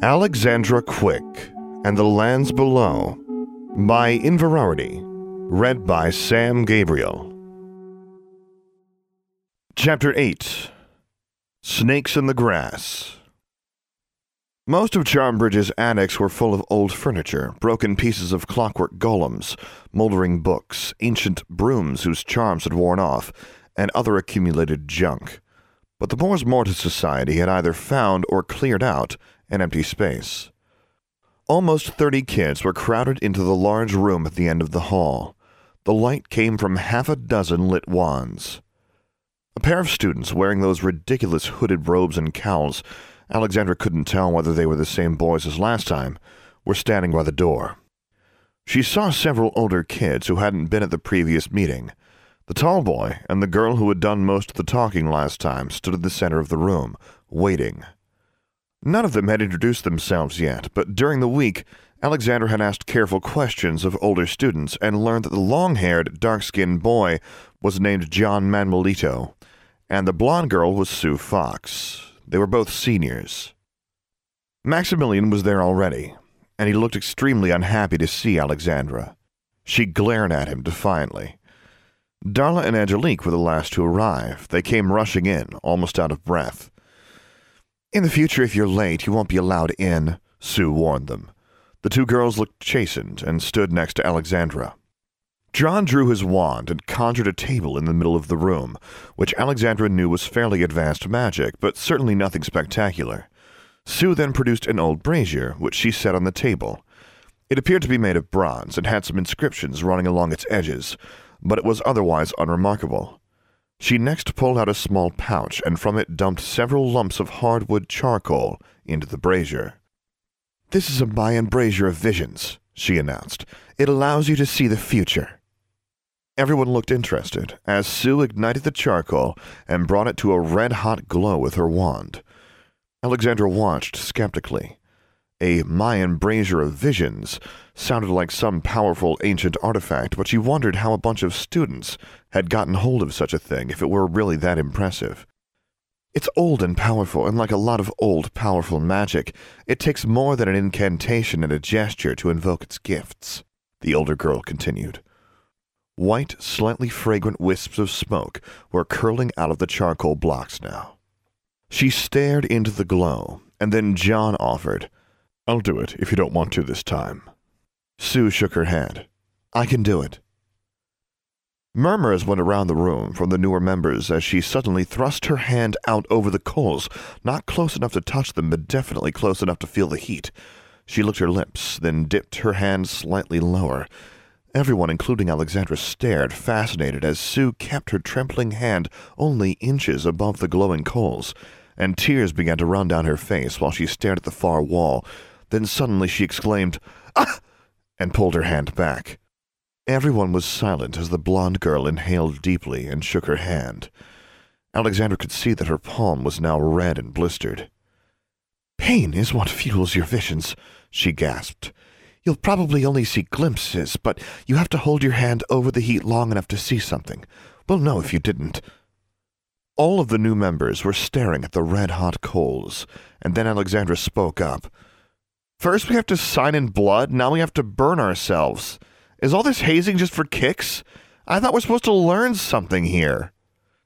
Alexandra Quick and the Lands Below by Inverarity, read by Sam Gabriel. Chapter 8 Snakes in the Grass. Most of Charmbridge's attics were full of old furniture, broken pieces of clockwork golems, moldering books, ancient brooms whose charms had worn off, and other accumulated junk. But the Mors Mortis Society had either found or cleared out an empty space. Almost thirty kids were crowded into the large room at the end of the hall. The light came from half a dozen lit wands. A pair of students wearing those ridiculous hooded robes and cowls, Alexandra couldn't tell whether they were the same boys as last time, were standing by the door. She saw several older kids who hadn't been at the previous meeting. The tall boy and the girl who had done most of the talking last time stood at the center of the room, waiting. None of them had introduced themselves yet, but during the week, Alexandra had asked careful questions of older students and learned that the long haired, dark skinned boy was named John Manuelito, and the blonde girl was Sue Fox. They were both seniors. Maximilian was there already, and he looked extremely unhappy to see Alexandra. She glared at him defiantly. Darla and Angelique were the last to arrive. They came rushing in, almost out of breath. In the future, if you're late, you won't be allowed in, Sue warned them. The two girls looked chastened and stood next to Alexandra. John drew his wand and conjured a table in the middle of the room, which Alexandra knew was fairly advanced magic, but certainly nothing spectacular. Sue then produced an old brazier, which she set on the table. It appeared to be made of bronze and had some inscriptions running along its edges, but it was otherwise unremarkable. She next pulled out a small pouch and from it dumped several lumps of hardwood charcoal into the brazier. This is a Mayan brazier of visions, she announced. It allows you to see the future. Everyone looked interested as Sue ignited the charcoal and brought it to a red hot glow with her wand. Alexandra watched skeptically. A Mayan brazier of visions sounded like some powerful ancient artifact, but she wondered how a bunch of students had gotten hold of such a thing if it were really that impressive. It's old and powerful, and like a lot of old, powerful magic, it takes more than an incantation and a gesture to invoke its gifts, the older girl continued. White, slightly fragrant wisps of smoke were curling out of the charcoal blocks now. She stared into the glow, and then John offered, I'll do it if you don't want to this time. Sue shook her head. I can do it. Murmurs went around the room from the newer members as she suddenly thrust her hand out over the coals, not close enough to touch them, but definitely close enough to feel the heat. She licked her lips, then dipped her hand slightly lower. Everyone, including Alexandra, stared, fascinated, as Sue kept her trembling hand only inches above the glowing coals, and tears began to run down her face while she stared at the far wall, then suddenly she exclaimed, Ah! and pulled her hand back. Everyone was silent as the blonde girl inhaled deeply and shook her hand. Alexandra could see that her palm was now red and blistered. Pain is what fuels your visions, she gasped. You'll probably only see glimpses, but you have to hold your hand over the heat long enough to see something. We'll know if you didn't. All of the new members were staring at the red hot coals, and then Alexandra spoke up. First we have to sign in blood, now we have to burn ourselves. Is all this hazing just for kicks? I thought we're supposed to learn something here.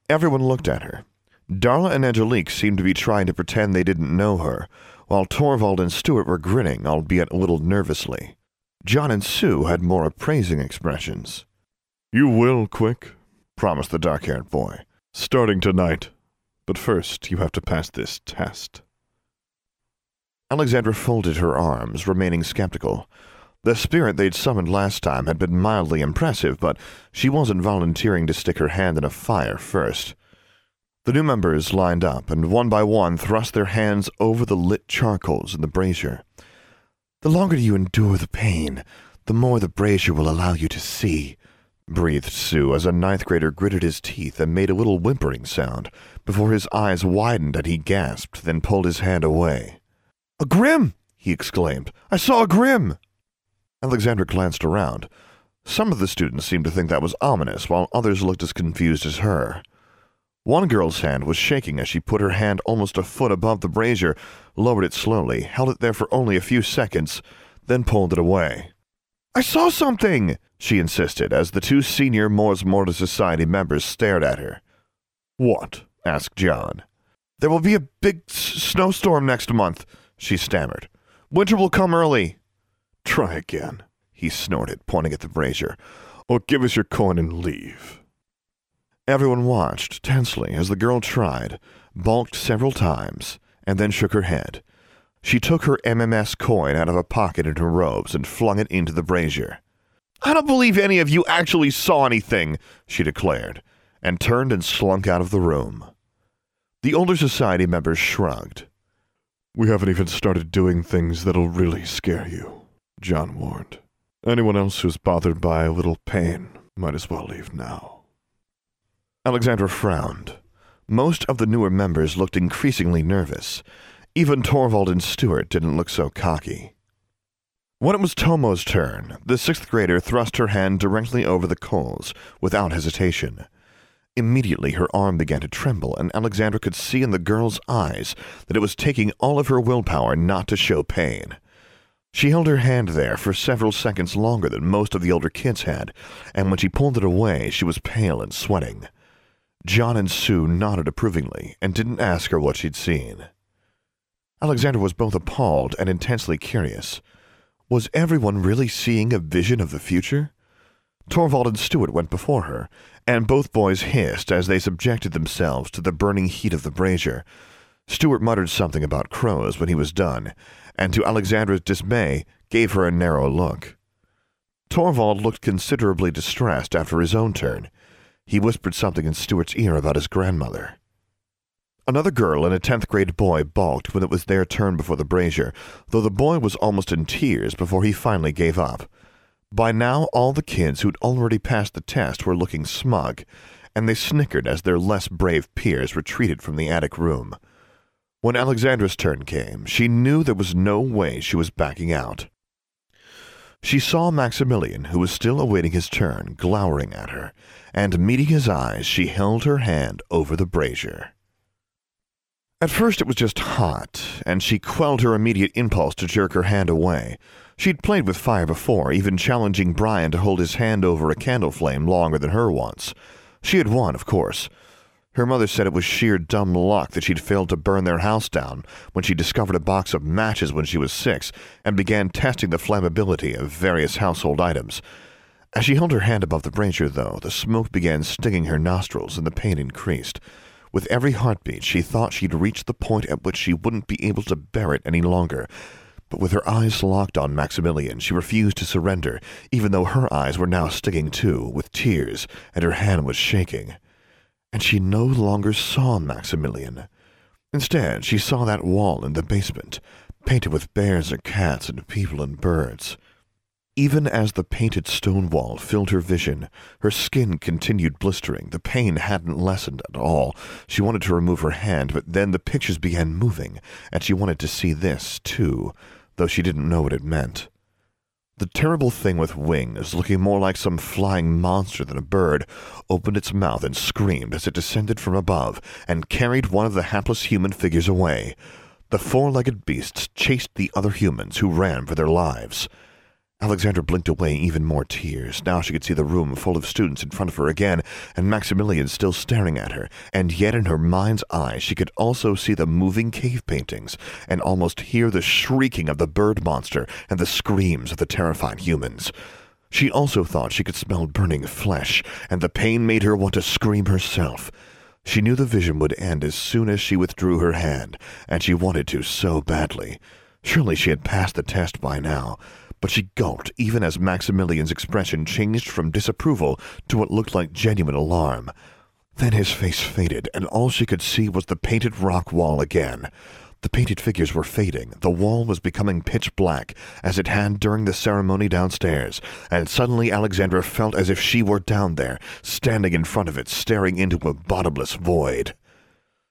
Everyone looked at her. Darla and Angelique seemed to be trying to pretend they didn't know her, while Torvald and Stuart were grinning, albeit a little nervously. John and Sue had more appraising expressions. You will, quick, promised the dark haired boy. Starting tonight. But first, you have to pass this test. Alexandra folded her arms, remaining skeptical. The spirit they'd summoned last time had been mildly impressive, but she wasn't volunteering to stick her hand in a fire first. The new members lined up and one by one thrust their hands over the lit charcoals in the brazier. The longer you endure the pain, the more the brazier will allow you to see, breathed Sue as a ninth grader gritted his teeth and made a little whimpering sound before his eyes widened and he gasped, then pulled his hand away. A grim! he exclaimed. I saw a grim! Alexandra glanced around. Some of the students seemed to think that was ominous, while others looked as confused as her. One girl's hand was shaking as she put her hand almost a foot above the brazier, lowered it slowly, held it there for only a few seconds, then pulled it away. I saw something, she insisted as the two senior Mors Mortis Society members stared at her. What? asked John. There will be a big s- snowstorm next month, she stammered. Winter will come early. Try again, he snorted, pointing at the brazier, or give us your coin and leave. Everyone watched tensely as the girl tried, balked several times, and then shook her head. She took her MMS coin out of a pocket in her robes and flung it into the brazier. I don't believe any of you actually saw anything, she declared, and turned and slunk out of the room. The older society members shrugged. We haven't even started doing things that'll really scare you, John warned. Anyone else who's bothered by a little pain might as well leave now. Alexandra frowned. Most of the newer members looked increasingly nervous. Even Torvald and Stuart didn't look so cocky. When it was Tomo's turn, the sixth grader thrust her hand directly over the coals, without hesitation. Immediately her arm began to tremble, and Alexandra could see in the girl's eyes that it was taking all of her willpower not to show pain. She held her hand there for several seconds longer than most of the older kids had, and when she pulled it away, she was pale and sweating. John and Sue nodded approvingly and didn't ask her what she'd seen. Alexandra was both appalled and intensely curious. Was everyone really seeing a vision of the future? Torvald and Stuart went before her, and both boys hissed as they subjected themselves to the burning heat of the brazier. Stuart muttered something about crows when he was done, and to Alexandra's dismay gave her a narrow look. Torvald looked considerably distressed after his own turn. He whispered something in Stuart's ear about his grandmother. Another girl and a tenth grade boy balked when it was their turn before the brazier, though the boy was almost in tears before he finally gave up. By now, all the kids who'd already passed the test were looking smug, and they snickered as their less brave peers retreated from the attic room. When Alexandra's turn came, she knew there was no way she was backing out. She saw Maximilian, who was still awaiting his turn, glowering at her, and meeting his eyes, she held her hand over the brazier. At first it was just hot, and she quelled her immediate impulse to jerk her hand away. She'd played with fire before, even challenging Brian to hold his hand over a candle flame longer than her once. She had won, of course. Her mother said it was sheer dumb luck that she'd failed to burn their house down when she discovered a box of matches when she was six and began testing the flammability of various household items. As she held her hand above the brazier, though, the smoke began stinging her nostrils and the pain increased. With every heartbeat, she thought she'd reached the point at which she wouldn't be able to bear it any longer. But with her eyes locked on Maximilian, she refused to surrender, even though her eyes were now stinging too, with tears, and her hand was shaking. And she no longer saw Maximilian. Instead, she saw that wall in the basement, painted with bears and cats and people and birds. Even as the painted stone wall filled her vision, her skin continued blistering. The pain hadn't lessened at all. She wanted to remove her hand, but then the pictures began moving, and she wanted to see this, too, though she didn't know what it meant. The terrible thing with wings, looking more like some flying monster than a bird, opened its mouth and screamed as it descended from above and carried one of the hapless human figures away. The four-legged beasts chased the other humans who ran for their lives. Alexandra blinked away even more tears. Now she could see the room full of students in front of her again, and Maximilian still staring at her. And yet in her mind's eye she could also see the moving cave paintings, and almost hear the shrieking of the bird monster and the screams of the terrified humans. She also thought she could smell burning flesh, and the pain made her want to scream herself. She knew the vision would end as soon as she withdrew her hand, and she wanted to so badly. Surely she had passed the test by now but she gulped even as Maximilian's expression changed from disapproval to what looked like genuine alarm. Then his face faded, and all she could see was the painted rock wall again. The painted figures were fading, the wall was becoming pitch black, as it had during the ceremony downstairs, and suddenly Alexandra felt as if she were down there, standing in front of it, staring into a bottomless void.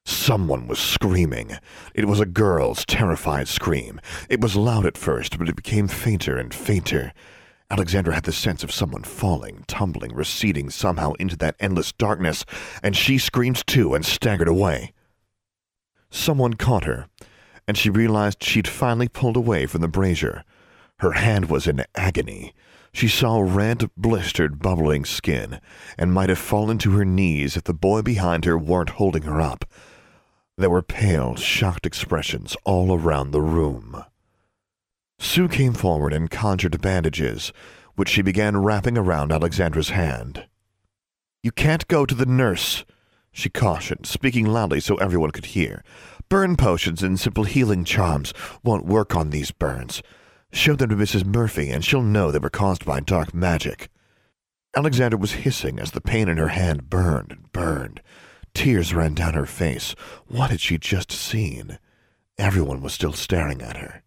Someone was screaming. It was a girl's terrified scream. It was loud at first, but it became fainter and fainter. Alexandra had the sense of someone falling, tumbling, receding somehow into that endless darkness, and she screamed too and staggered away. Someone caught her, and she realized she'd finally pulled away from the brazier. Her hand was in agony. She saw red, blistered, bubbling skin, and might have fallen to her knees if the boy behind her weren't holding her up. There were pale, shocked expressions all around the room. Sue came forward and conjured bandages, which she began wrapping around Alexandra's hand. You can't go to the nurse, she cautioned, speaking loudly so everyone could hear. Burn potions and simple healing charms won't work on these burns. Show them to Mrs. Murphy, and she'll know they were caused by dark magic. Alexandra was hissing as the pain in her hand burned and burned. Tears ran down her face. What had she just seen? Everyone was still staring at her.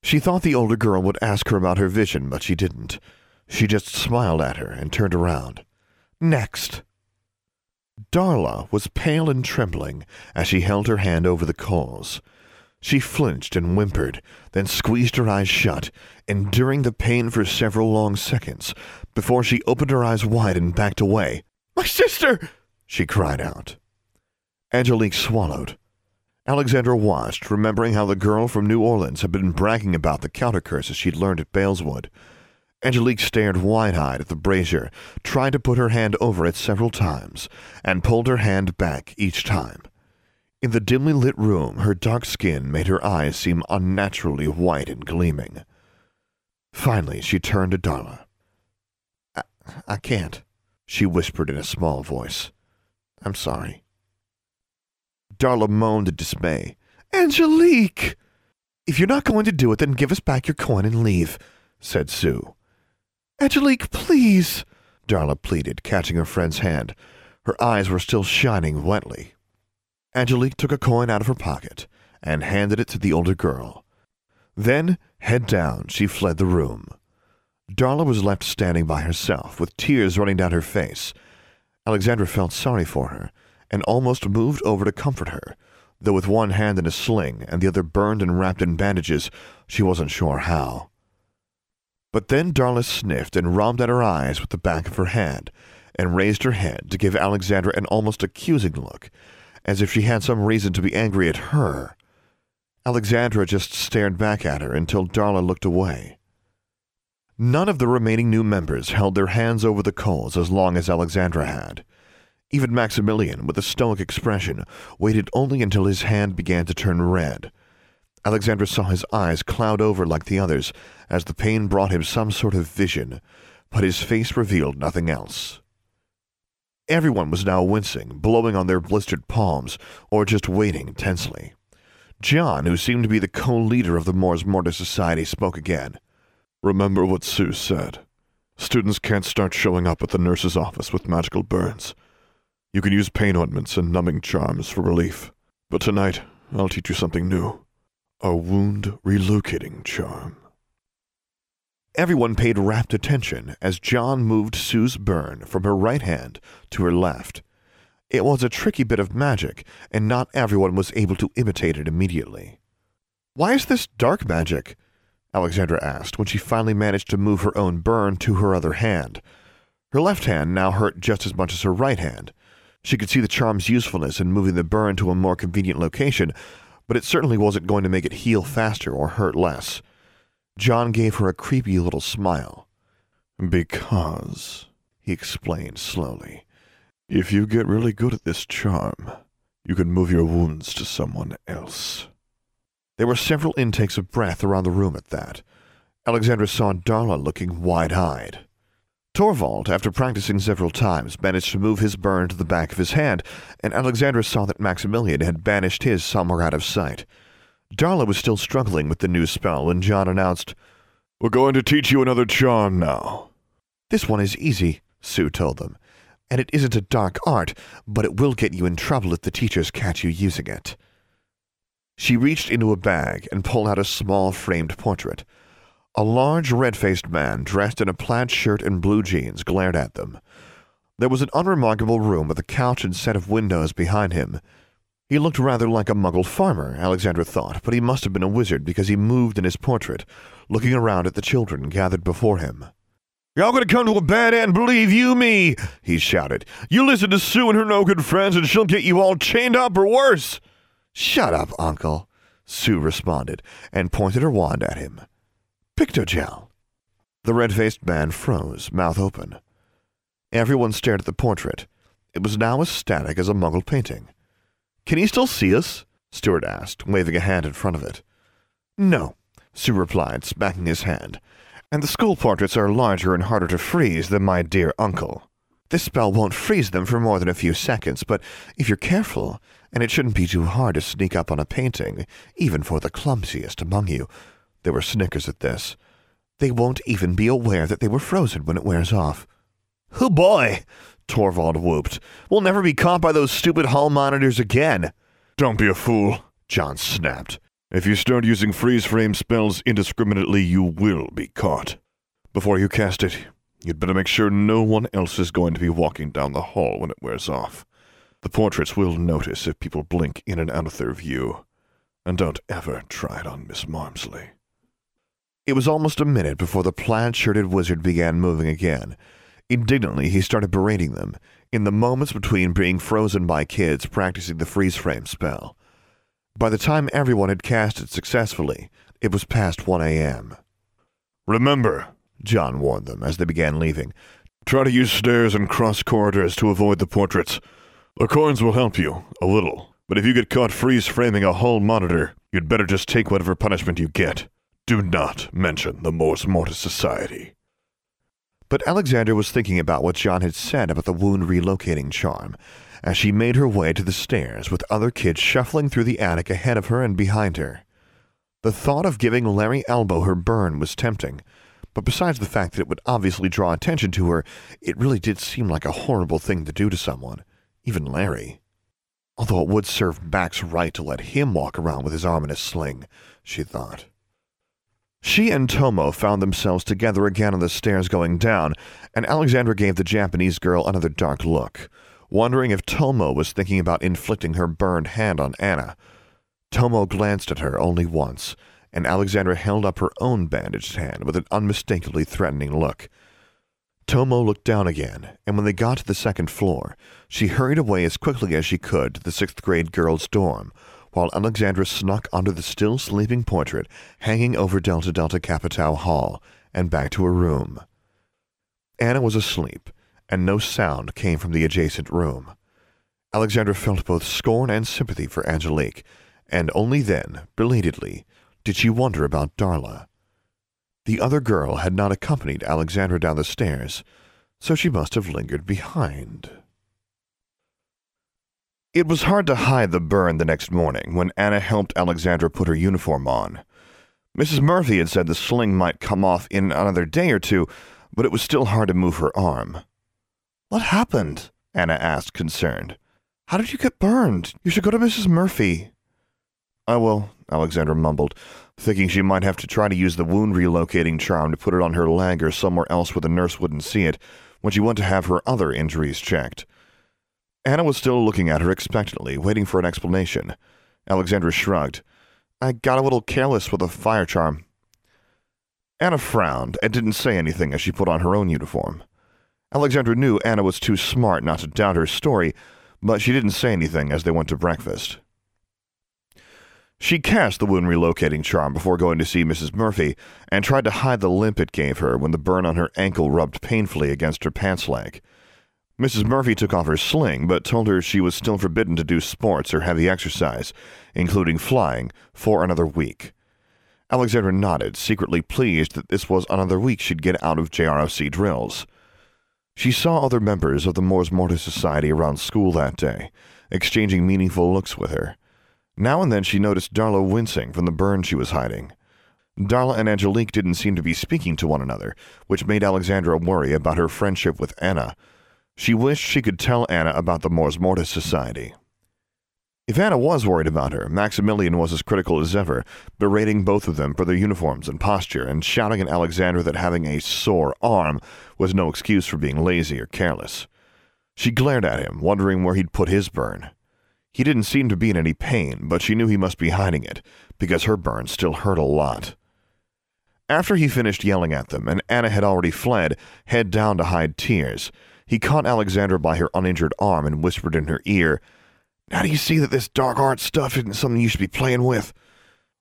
She thought the older girl would ask her about her vision, but she didn't. She just smiled at her and turned around. Next. Darla was pale and trembling as she held her hand over the coals. She flinched and whimpered, then squeezed her eyes shut, enduring the pain for several long seconds, before she opened her eyes wide and backed away. My sister! She cried out. Angelique swallowed. Alexandra watched, remembering how the girl from New Orleans had been bragging about the counter curses she'd learned at Baleswood. Angelique stared wide-eyed at the brazier, tried to put her hand over it several times, and pulled her hand back each time. In the dimly lit room, her dark skin made her eyes seem unnaturally white and gleaming. Finally, she turned to Darla. I, I can't, she whispered in a small voice. I'm sorry. Darla moaned in dismay. Angelique! If you're not going to do it, then give us back your coin and leave, said Sue. Angelique, please, Darla pleaded, catching her friend's hand. Her eyes were still shining wetly. Angelique took a coin out of her pocket and handed it to the older girl. Then, head down, she fled the room. Darla was left standing by herself, with tears running down her face. Alexandra felt sorry for her and almost moved over to comfort her, though with one hand in a sling and the other burned and wrapped in bandages, she wasn't sure how. But then Darla sniffed and rubbed at her eyes with the back of her hand, and raised her head to give Alexandra an almost accusing look, as if she had some reason to be angry at her. Alexandra just stared back at her until Darla looked away. None of the remaining new members held their hands over the coals as long as Alexandra had. Even Maximilian, with a stoic expression, waited only until his hand began to turn red. Alexandra saw his eyes cloud over like the others as the pain brought him some sort of vision, but his face revealed nothing else. Everyone was now wincing, blowing on their blistered palms, or just waiting tensely. John, who seemed to be the co-leader of the Mors Mortis Society, spoke again. Remember what Sue said. Students can't start showing up at the nurse's office with magical burns. You can use pain ointments and numbing charms for relief. But tonight, I'll teach you something new. A wound relocating charm. Everyone paid rapt attention as John moved Sue's burn from her right hand to her left. It was a tricky bit of magic, and not everyone was able to imitate it immediately. Why is this dark magic? Alexandra asked when she finally managed to move her own burn to her other hand. Her left hand now hurt just as much as her right hand. She could see the charm's usefulness in moving the burn to a more convenient location, but it certainly wasn't going to make it heal faster or hurt less. John gave her a creepy little smile. Because, he explained slowly, if you get really good at this charm, you can move your wounds to someone else. There were several intakes of breath around the room at that. Alexandra saw Darla looking wide-eyed. Torvald, after practicing several times, managed to move his burn to the back of his hand, and Alexandra saw that Maximilian had banished his somewhere out of sight. Darla was still struggling with the new spell when John announced, We're going to teach you another charm now. This one is easy, Sue told them, and it isn't a dark art, but it will get you in trouble if the teachers catch you using it. She reached into a bag and pulled out a small framed portrait. A large red-faced man dressed in a plaid shirt and blue jeans glared at them. There was an unremarkable room with a couch and set of windows behind him. He looked rather like a muggle farmer, Alexandra thought, but he must have been a wizard because he moved in his portrait, looking around at the children gathered before him. Y'all gonna come to a bad end, believe you me, he shouted. You listen to Sue and her no good friends, and she'll get you all chained up or worse. Shut up, Uncle, Sue responded, and pointed her wand at him. Pictogel. The red faced man froze, mouth open. Everyone stared at the portrait. It was now as static as a muggle painting. Can he still see us? Stuart asked, waving a hand in front of it. No, Sue replied, smacking his hand. And the school portraits are larger and harder to freeze than my dear uncle. This spell won't freeze them for more than a few seconds, but if you're careful, and it shouldn't be too hard to sneak up on a painting, even for the clumsiest among you. There were snickers at this. They won't even be aware that they were frozen when it wears off. Oh boy! Torvald whooped. We'll never be caught by those stupid hall monitors again. Don't be a fool, John snapped. If you start using freeze frame spells indiscriminately, you will be caught. Before you cast it, you'd better make sure no one else is going to be walking down the hall when it wears off. The portraits will notice if people blink in and out of their view. And don't ever try it on Miss Marmsley. It was almost a minute before the plaid shirted wizard began moving again. Indignantly, he started berating them, in the moments between being frozen by kids practicing the freeze frame spell. By the time everyone had cast it successfully, it was past 1 a.m. Remember, John warned them as they began leaving, try to use stairs and cross corridors to avoid the portraits. The coins will help you, a little, but if you get caught freeze framing a hall monitor, you'd better just take whatever punishment you get. Do not mention the Mors Mortis Society. But Alexandra was thinking about what John had said about the wound relocating charm as she made her way to the stairs with other kids shuffling through the attic ahead of her and behind her. The thought of giving Larry Albo her burn was tempting, but besides the fact that it would obviously draw attention to her, it really did seem like a horrible thing to do to someone even Larry. Although it would serve Max right to let him walk around with his arm in a sling, she thought. She and Tomo found themselves together again on the stairs going down, and Alexandra gave the Japanese girl another dark look, wondering if Tomo was thinking about inflicting her burned hand on Anna. Tomo glanced at her only once, and Alexandra held up her own bandaged hand with an unmistakably threatening look. Tomo looked down again, and when they got to the second floor, she hurried away as quickly as she could to the sixth grade girls' dorm, while Alexandra snuck under the still sleeping portrait hanging over Delta Delta Capitao Hall and back to her room. Anna was asleep, and no sound came from the adjacent room. Alexandra felt both scorn and sympathy for Angelique, and only then, belatedly, did she wonder about Darla. The other girl had not accompanied Alexandra down the stairs, so she must have lingered behind. It was hard to hide the burn the next morning when Anna helped Alexandra put her uniform on. Mrs. Murphy had said the sling might come off in another day or two, but it was still hard to move her arm. What happened? Anna asked, concerned. How did you get burned? You should go to Mrs. Murphy. Oh, I will, Alexandra mumbled, thinking she might have to try to use the wound relocating charm to put it on her leg or somewhere else where the nurse wouldn't see it when she went to have her other injuries checked. Anna was still looking at her expectantly, waiting for an explanation. Alexandra shrugged. I got a little careless with a fire charm. Anna frowned and didn't say anything as she put on her own uniform. Alexandra knew Anna was too smart not to doubt her story, but she didn't say anything as they went to breakfast. She cast the wound relocating charm before going to see Mrs. Murphy and tried to hide the limp it gave her when the burn on her ankle rubbed painfully against her pants leg. Mrs. Murphy took off her sling, but told her she was still forbidden to do sports or heavy exercise, including flying, for another week. Alexandra nodded, secretly pleased that this was another week she'd get out of JROC drills. She saw other members of the Mors Mortis Society around school that day, exchanging meaningful looks with her. Now and then she noticed Darla wincing from the burn she was hiding. Darla and Angelique didn't seem to be speaking to one another, which made Alexandra worry about her friendship with Anna, she wished she could tell Anna about the Mors Mortis Society. If Anna was worried about her, Maximilian was as critical as ever, berating both of them for their uniforms and posture, and shouting at Alexandra that having a sore arm was no excuse for being lazy or careless. She glared at him, wondering where he'd put his burn. He didn't seem to be in any pain, but she knew he must be hiding it, because her burn still hurt a lot. After he finished yelling at them, and Anna had already fled, head down to hide tears, he caught Alexandra by her uninjured arm and whispered in her ear, Now do you see that this dark art stuff isn't something you should be playing with?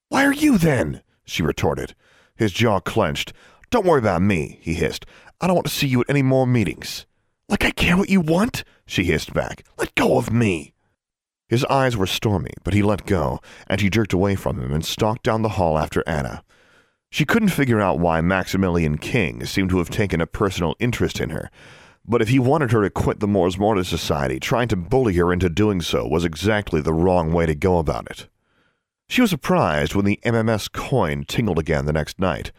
Why are you then? she retorted. His jaw clenched. Don't worry about me, he hissed. I don't want to see you at any more meetings. Like I care what you want? she hissed back. Let go of me. His eyes were stormy, but he let go, and she jerked away from him and stalked down the hall after Anna. She couldn't figure out why Maximilian King seemed to have taken a personal interest in her, but if he wanted her to quit the Mors Mortis Society, trying to bully her into doing so was exactly the wrong way to go about it. She was surprised when the MMS coin tingled again the next night.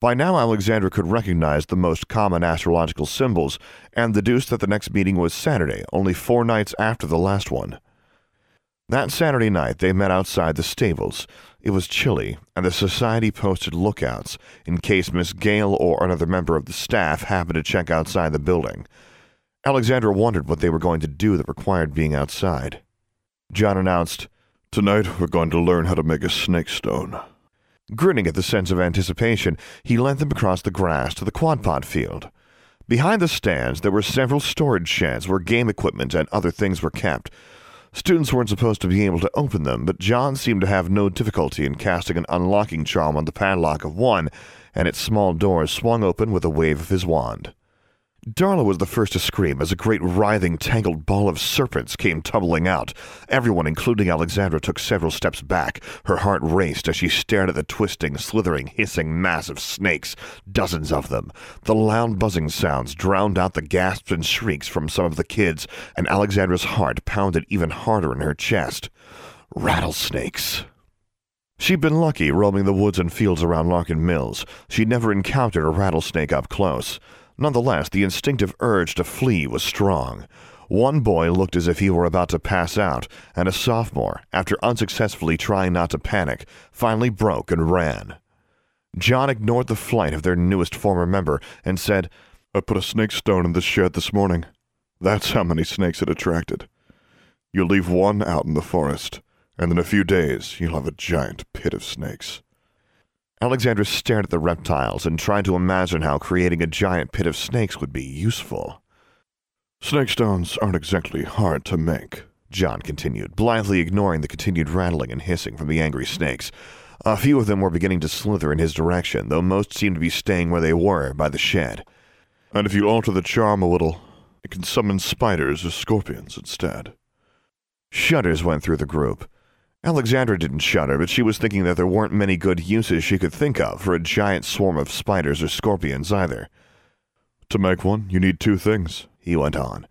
By now, Alexandra could recognize the most common astrological symbols and deduced that the next meeting was Saturday, only four nights after the last one. That Saturday night, they met outside the stables. It was chilly, and the society posted lookouts in case Miss Gale or another member of the staff happened to check outside the building. Alexandra wondered what they were going to do that required being outside. John announced, Tonight we're going to learn how to make a snake stone. Grinning at the sense of anticipation, he led them across the grass to the quodpot field. Behind the stands, there were several storage sheds where game equipment and other things were kept. Students weren't supposed to be able to open them, but John seemed to have no difficulty in casting an unlocking charm on the padlock of one, and its small doors swung open with a wave of his wand. Darla was the first to scream as a great writhing, tangled ball of serpents came tumbling out. Everyone, including Alexandra, took several steps back. Her heart raced as she stared at the twisting, slithering, hissing mass of snakes, dozens of them. The loud buzzing sounds drowned out the gasps and shrieks from some of the kids, and Alexandra's heart pounded even harder in her chest. Rattlesnakes. She'd been lucky roaming the woods and fields around Larkin Mills. She'd never encountered a rattlesnake up close. Nonetheless, the instinctive urge to flee was strong. One boy looked as if he were about to pass out, and a sophomore, after unsuccessfully trying not to panic, finally broke and ran. John ignored the flight of their newest former member and said, I put a snake stone in this shed this morning. That's how many snakes it attracted. You'll leave one out in the forest, and in a few days you'll have a giant pit of snakes. Alexandra stared at the reptiles and tried to imagine how creating a giant pit of snakes would be useful. Snake stones aren't exactly hard to make, John continued, blithely ignoring the continued rattling and hissing from the angry snakes. A few of them were beginning to slither in his direction, though most seemed to be staying where they were, by the shed. And if you alter the charm a little, it can summon spiders or scorpions instead. Shudders went through the group. Alexandra didn't shudder, but she was thinking that there weren't many good uses she could think of for a giant swarm of spiders or scorpions either. To make one, you need two things, he went on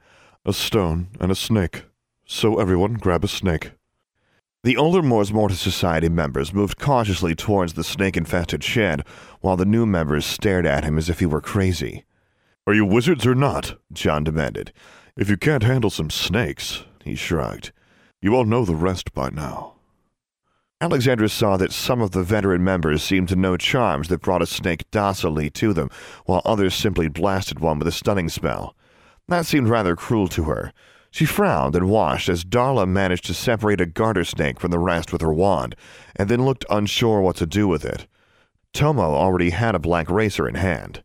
a stone and a snake. So everyone grab a snake. The older Mors Mortis Society members moved cautiously towards the snake infested shed, while the new members stared at him as if he were crazy. Are you wizards or not? John demanded. If you can't handle some snakes, he shrugged. You all know the rest by now. Alexandra saw that some of the veteran members seemed to know charms that brought a snake docilely to them, while others simply blasted one with a stunning spell. That seemed rather cruel to her. She frowned and watched as Darla managed to separate a garter snake from the rest with her wand, and then looked unsure what to do with it. Tomo already had a black racer in hand.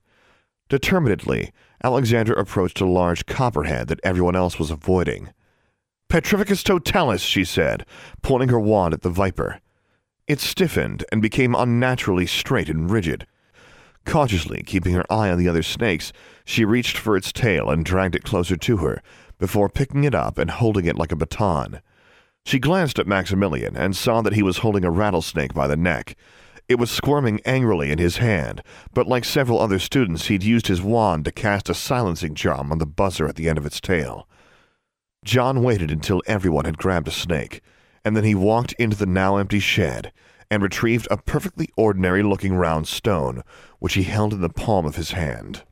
Determinedly, Alexandra approached a large copperhead that everyone else was avoiding. Petrificus totalis, she said, pointing her wand at the viper. It stiffened and became unnaturally straight and rigid. Cautiously keeping her eye on the other snakes, she reached for its tail and dragged it closer to her, before picking it up and holding it like a baton. She glanced at Maximilian and saw that he was holding a rattlesnake by the neck. It was squirming angrily in his hand, but like several other students, he'd used his wand to cast a silencing charm on the buzzer at the end of its tail. John waited until everyone had grabbed a snake and then he walked into the now empty shed and retrieved a perfectly ordinary looking round stone, which he held in the palm of his hand.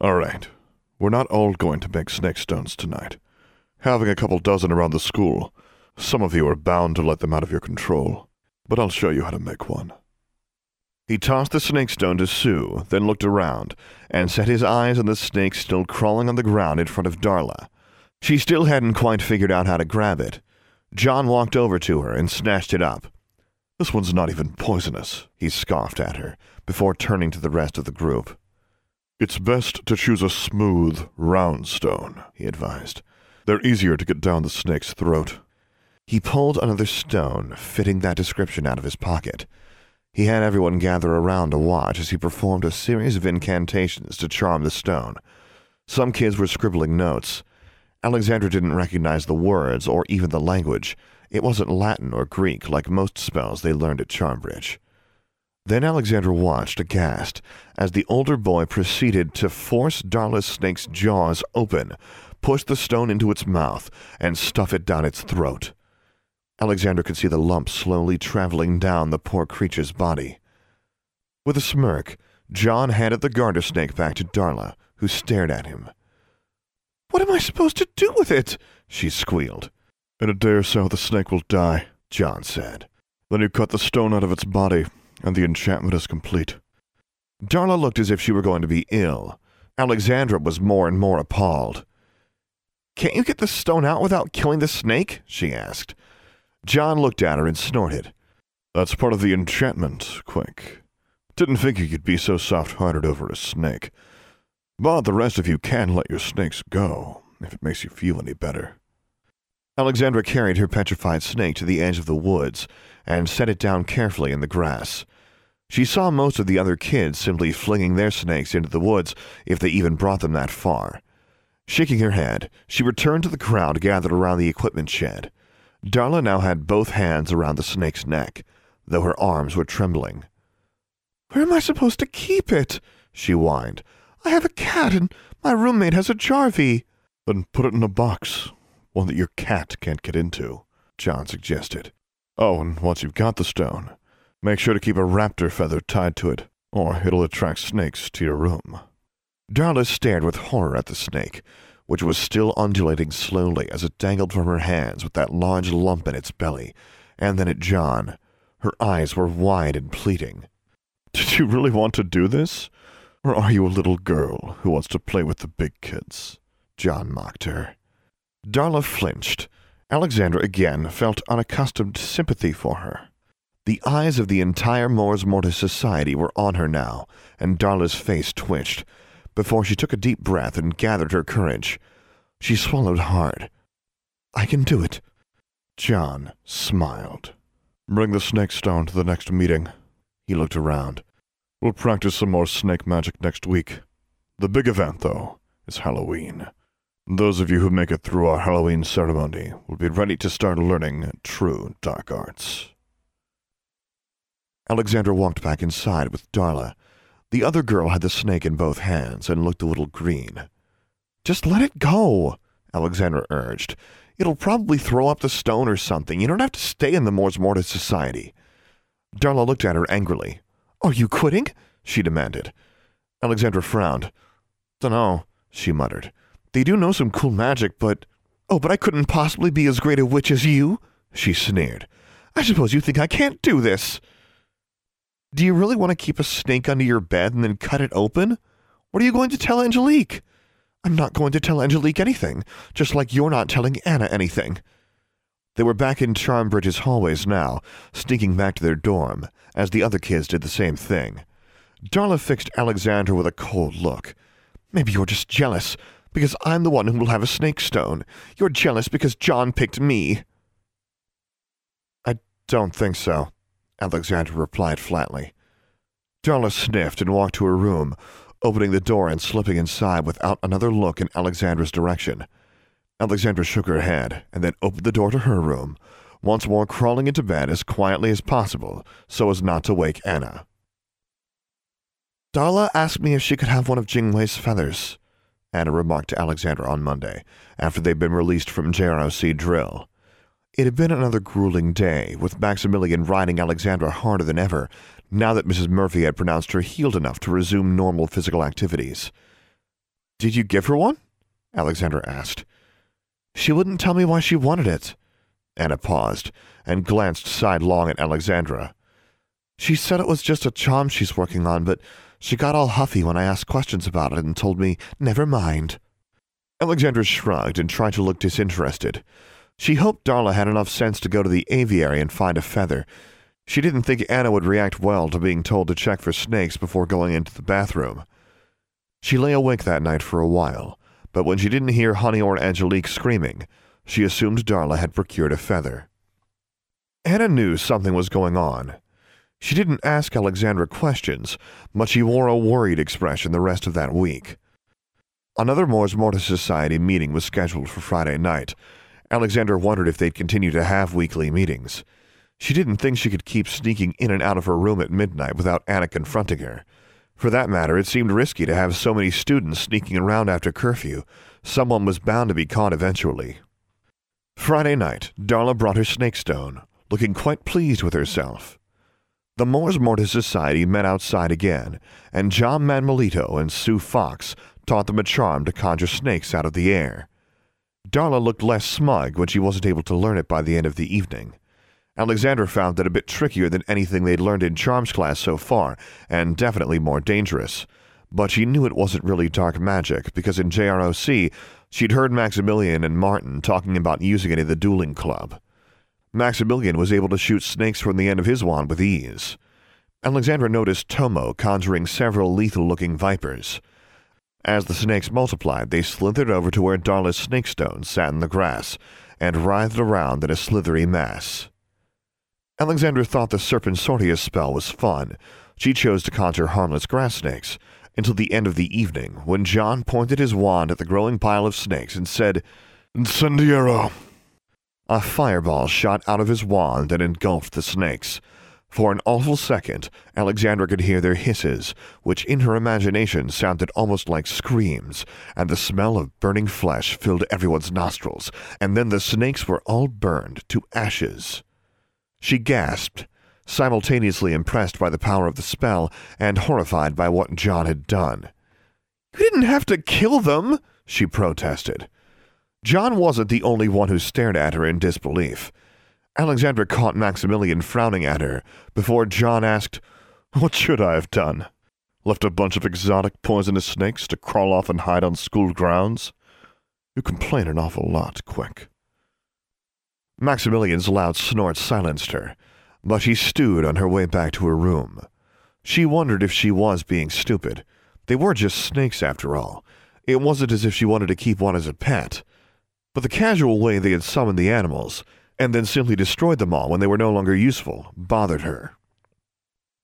All right, we're not all going to make snake stones tonight. Having a couple dozen around the school, some of you are bound to let them out of your control, but I'll show you how to make one. He tossed the snake stone to Sue, then looked around, and set his eyes on the snake still crawling on the ground in front of Darla. She still hadn't quite figured out how to grab it, John walked over to her and snatched it up. This one's not even poisonous, he scoffed at her, before turning to the rest of the group. It's best to choose a smooth, round stone, he advised. They're easier to get down the snake's throat. He pulled another stone, fitting that description out of his pocket. He had everyone gather around to watch as he performed a series of incantations to charm the stone. Some kids were scribbling notes. Alexandra didn't recognize the words or even the language, it wasn't Latin or Greek like most spells they learned at Charmbridge. Then Alexandra watched, aghast, as the older boy proceeded to force Darla Snake's jaws open, push the stone into its mouth, and stuff it down its throat. Alexandra could see the lump slowly traveling down the poor creature's body. With a smirk, John handed the garter snake back to Darla, who stared at him. What am I supposed to do with it? she squealed. In a day or so, the snake will die, John said. Then you cut the stone out of its body, and the enchantment is complete. Darla looked as if she were going to be ill. Alexandra was more and more appalled. Can't you get the stone out without killing the snake? she asked. John looked at her and snorted. That's part of the enchantment, Quick. Didn't think you'd be so soft hearted over a snake. But the rest of you can let your snakes go, if it makes you feel any better. Alexandra carried her petrified snake to the edge of the woods and set it down carefully in the grass. She saw most of the other kids simply flinging their snakes into the woods if they even brought them that far. Shaking her head, she returned to the crowd gathered around the equipment shed. Darla now had both hands around the snake's neck, though her arms were trembling. Where am I supposed to keep it? she whined. I have a cat, and my roommate has a Jarvie. Then put it in a box, one that your cat can't get into, John suggested. Oh, and once you've got the stone, make sure to keep a raptor feather tied to it, or it'll attract snakes to your room. Darla stared with horror at the snake, which was still undulating slowly as it dangled from her hands with that large lump in its belly, and then at John. Her eyes were wide and pleading. Did you really want to do this? Or are you a little girl who wants to play with the big kids? John mocked her. Darla flinched. Alexandra again felt unaccustomed sympathy for her. The eyes of the entire Mors Mortis society were on her now, and Darla's face twitched, before she took a deep breath and gathered her courage. She swallowed hard. I can do it. John smiled. Bring the snake stone to the next meeting. He looked around. We'll practice some more snake magic next week. The big event, though, is Halloween. Those of you who make it through our Halloween ceremony will be ready to start learning true dark arts. Alexandra walked back inside with Darla. The other girl had the snake in both hands and looked a little green. Just let it go, Alexandra urged. It'll probably throw up the stone or something. You don't have to stay in the Mors Mortis Society. Darla looked at her angrily. Are you quitting? she demanded. Alexandra frowned. Dunno, she muttered. They do know some cool magic, but. Oh, but I couldn't possibly be as great a witch as you, she sneered. I suppose you think I can't do this. Do you really want to keep a snake under your bed and then cut it open? What are you going to tell Angelique? I'm not going to tell Angelique anything, just like you're not telling Anna anything. They were back in Charmbridge's hallways now, sneaking back to their dorm, as the other kids did the same thing. Darla fixed Alexandra with a cold look. Maybe you're just jealous because I'm the one who will have a snake stone. You're jealous because John picked me. I don't think so, Alexandra replied flatly. Darla sniffed and walked to her room, opening the door and slipping inside without another look in Alexandra's direction. Alexandra shook her head and then opened the door to her room, once more crawling into bed as quietly as possible so as not to wake Anna. Darla asked me if she could have one of Jingwei's feathers. Anna remarked to Alexandra on Monday, after they'd been released from JROC drill. It had been another grueling day, with Maximilian riding Alexandra harder than ever, now that Mrs. Murphy had pronounced her healed enough to resume normal physical activities. Did you give her one? Alexandra asked. She wouldn't tell me why she wanted it. Anna paused and glanced sidelong at Alexandra. She said it was just a charm she's working on, but she got all huffy when I asked questions about it and told me, never mind. Alexandra shrugged and tried to look disinterested. She hoped Darla had enough sense to go to the aviary and find a feather. She didn't think Anna would react well to being told to check for snakes before going into the bathroom. She lay awake that night for a while, but when she didn't hear Honey or Angelique screaming, she assumed Darla had procured a feather. Anna knew something was going on. She didn't ask Alexandra questions, but she wore a worried expression the rest of that week. Another Mors Mortis Society meeting was scheduled for Friday night, Alexandra wondered if they'd continue to have weekly meetings. She didn't think she could keep sneaking in and out of her room at midnight without Anna confronting her. For that matter, it seemed risky to have so many students sneaking around after curfew. Someone was bound to be caught eventually. Friday night, Darla brought her snake stone, looking quite pleased with herself. The Mors Mortis Society met outside again, and John Manuelito and Sue Fox taught them a charm to conjure snakes out of the air. Darla looked less smug when she wasn't able to learn it by the end of the evening. Alexandra found that a bit trickier than anything they'd learned in Charms class so far, and definitely more dangerous. But she knew it wasn't really dark magic, because in JROC, she'd heard Maximilian and Martin talking about using it in the dueling club. Maximilian was able to shoot snakes from the end of his wand with ease. Alexandra noticed Tomo conjuring several lethal looking vipers. As the snakes multiplied, they slithered over to where Darla's snake stone sat in the grass and writhed around in a slithery mass. Alexandra thought the Serpensortia spell was fun. She chose to conjure harmless grass snakes until the end of the evening, when John pointed his wand at the growing pile of snakes and said, Incendiero! A fireball shot out of his wand and engulfed the snakes. For an awful second, Alexandra could hear their hisses, which in her imagination sounded almost like screams, and the smell of burning flesh filled everyone's nostrils, and then the snakes were all burned to ashes. She gasped, simultaneously impressed by the power of the spell and horrified by what John had done. You didn't have to kill them, she protested. John wasn't the only one who stared at her in disbelief. Alexandra caught Maximilian frowning at her before John asked, What should I have done? Left a bunch of exotic poisonous snakes to crawl off and hide on school grounds? You complain an awful lot, Quick. Maximilian's loud snort silenced her, but she stewed on her way back to her room. She wondered if she was being stupid. They were just snakes, after all. It wasn't as if she wanted to keep one as a pet. But the casual way they had summoned the animals, and then simply destroyed them all when they were no longer useful, bothered her.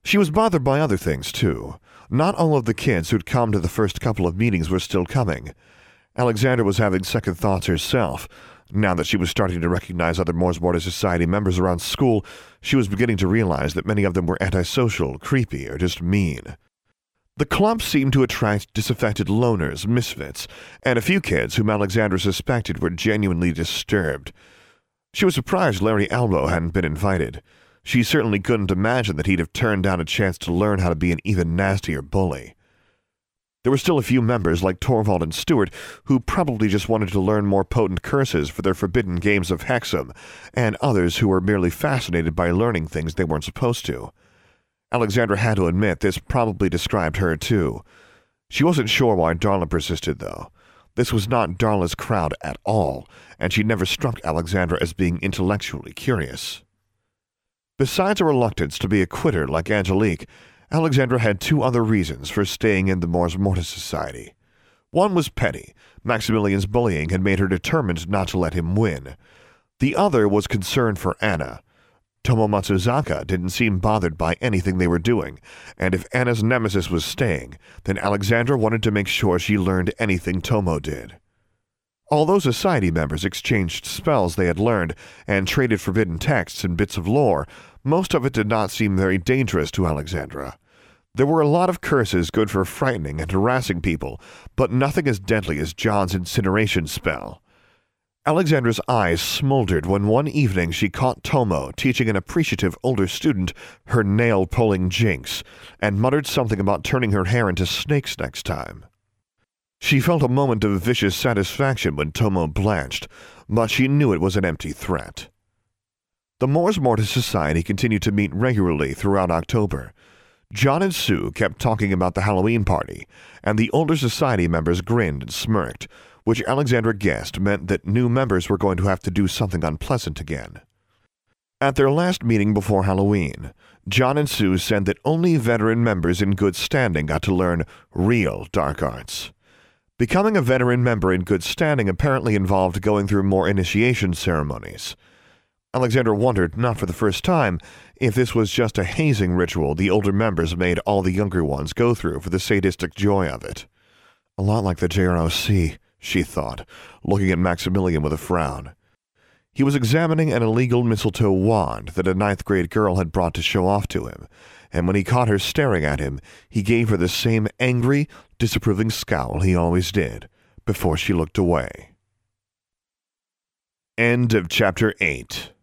She was bothered by other things, too. Not all of the kids who'd come to the first couple of meetings were still coming. Alexandra was having second thoughts herself. Now that she was starting to recognize other Mors Mortis Society members around school, she was beginning to realize that many of them were antisocial, creepy, or just mean. The clump seemed to attract disaffected loners, misfits, and a few kids whom Alexandra suspected were genuinely disturbed. She was surprised Larry Albo hadn't been invited. She certainly couldn't imagine that he'd have turned down a chance to learn how to be an even nastier bully. There were still a few members like Torvald and Stuart who probably just wanted to learn more potent curses for their forbidden games of Hexam, and others who were merely fascinated by learning things they weren't supposed to. Alexandra had to admit this probably described her too. She wasn't sure why Darla persisted, though. This was not Darla's crowd at all, and she never struck Alexandra as being intellectually curious. Besides a reluctance to be a quitter like Angelique, Alexandra had two other reasons for staying in the Mors Mortis Society. One was petty. Maximilian's bullying had made her determined not to let him win. The other was concern for Anna. Tomo Matsuzaka didn't seem bothered by anything they were doing, and if Anna's nemesis was staying, then Alexandra wanted to make sure she learned anything Tomo did. Although society members exchanged spells they had learned and traded forbidden texts and bits of lore, most of it did not seem very dangerous to Alexandra. There were a lot of curses good for frightening and harassing people, but nothing as deadly as John's incineration spell. Alexandra's eyes smoldered when one evening she caught Tomo teaching an appreciative older student her nail pulling jinx and muttered something about turning her hair into snakes next time. She felt a moment of vicious satisfaction when Tomo blanched, but she knew it was an empty threat. The Mors Mortis Society continued to meet regularly throughout October. John and Sue kept talking about the Halloween party, and the older society members grinned and smirked, which Alexandra guessed meant that new members were going to have to do something unpleasant again. At their last meeting before Halloween, John and Sue said that only veteran members in good standing got to learn real dark arts. Becoming a veteran member in good standing apparently involved going through more initiation ceremonies. Alexandra wondered, not for the first time, if this was just a hazing ritual the older members made all the younger ones go through for the sadistic joy of it. A lot like the JROC, she thought, looking at Maximilian with a frown. He was examining an illegal mistletoe wand that a ninth grade girl had brought to show off to him, and when he caught her staring at him, he gave her the same angry, disapproving scowl he always did, before she looked away. End of chapter 8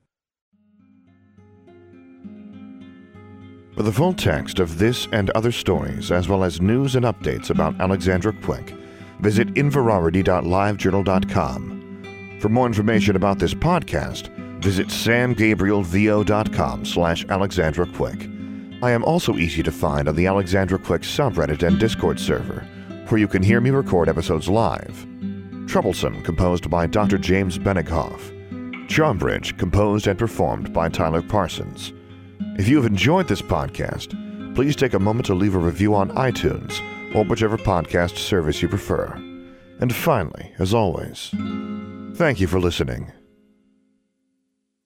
For the full text of this and other stories, as well as news and updates about Alexandra Quick, visit inverarity.livejournal.com. For more information about this podcast, visit samgabrielvo.com slash Alexandra Quick. I am also easy to find on the Alexandra Quick subreddit and Discord server, where you can hear me record episodes live. Troublesome, composed by Dr. James Benighoff. Charmbridge, composed and performed by Tyler Parsons. If you have enjoyed this podcast, please take a moment to leave a review on iTunes or whichever podcast service you prefer. And finally, as always, thank you for listening.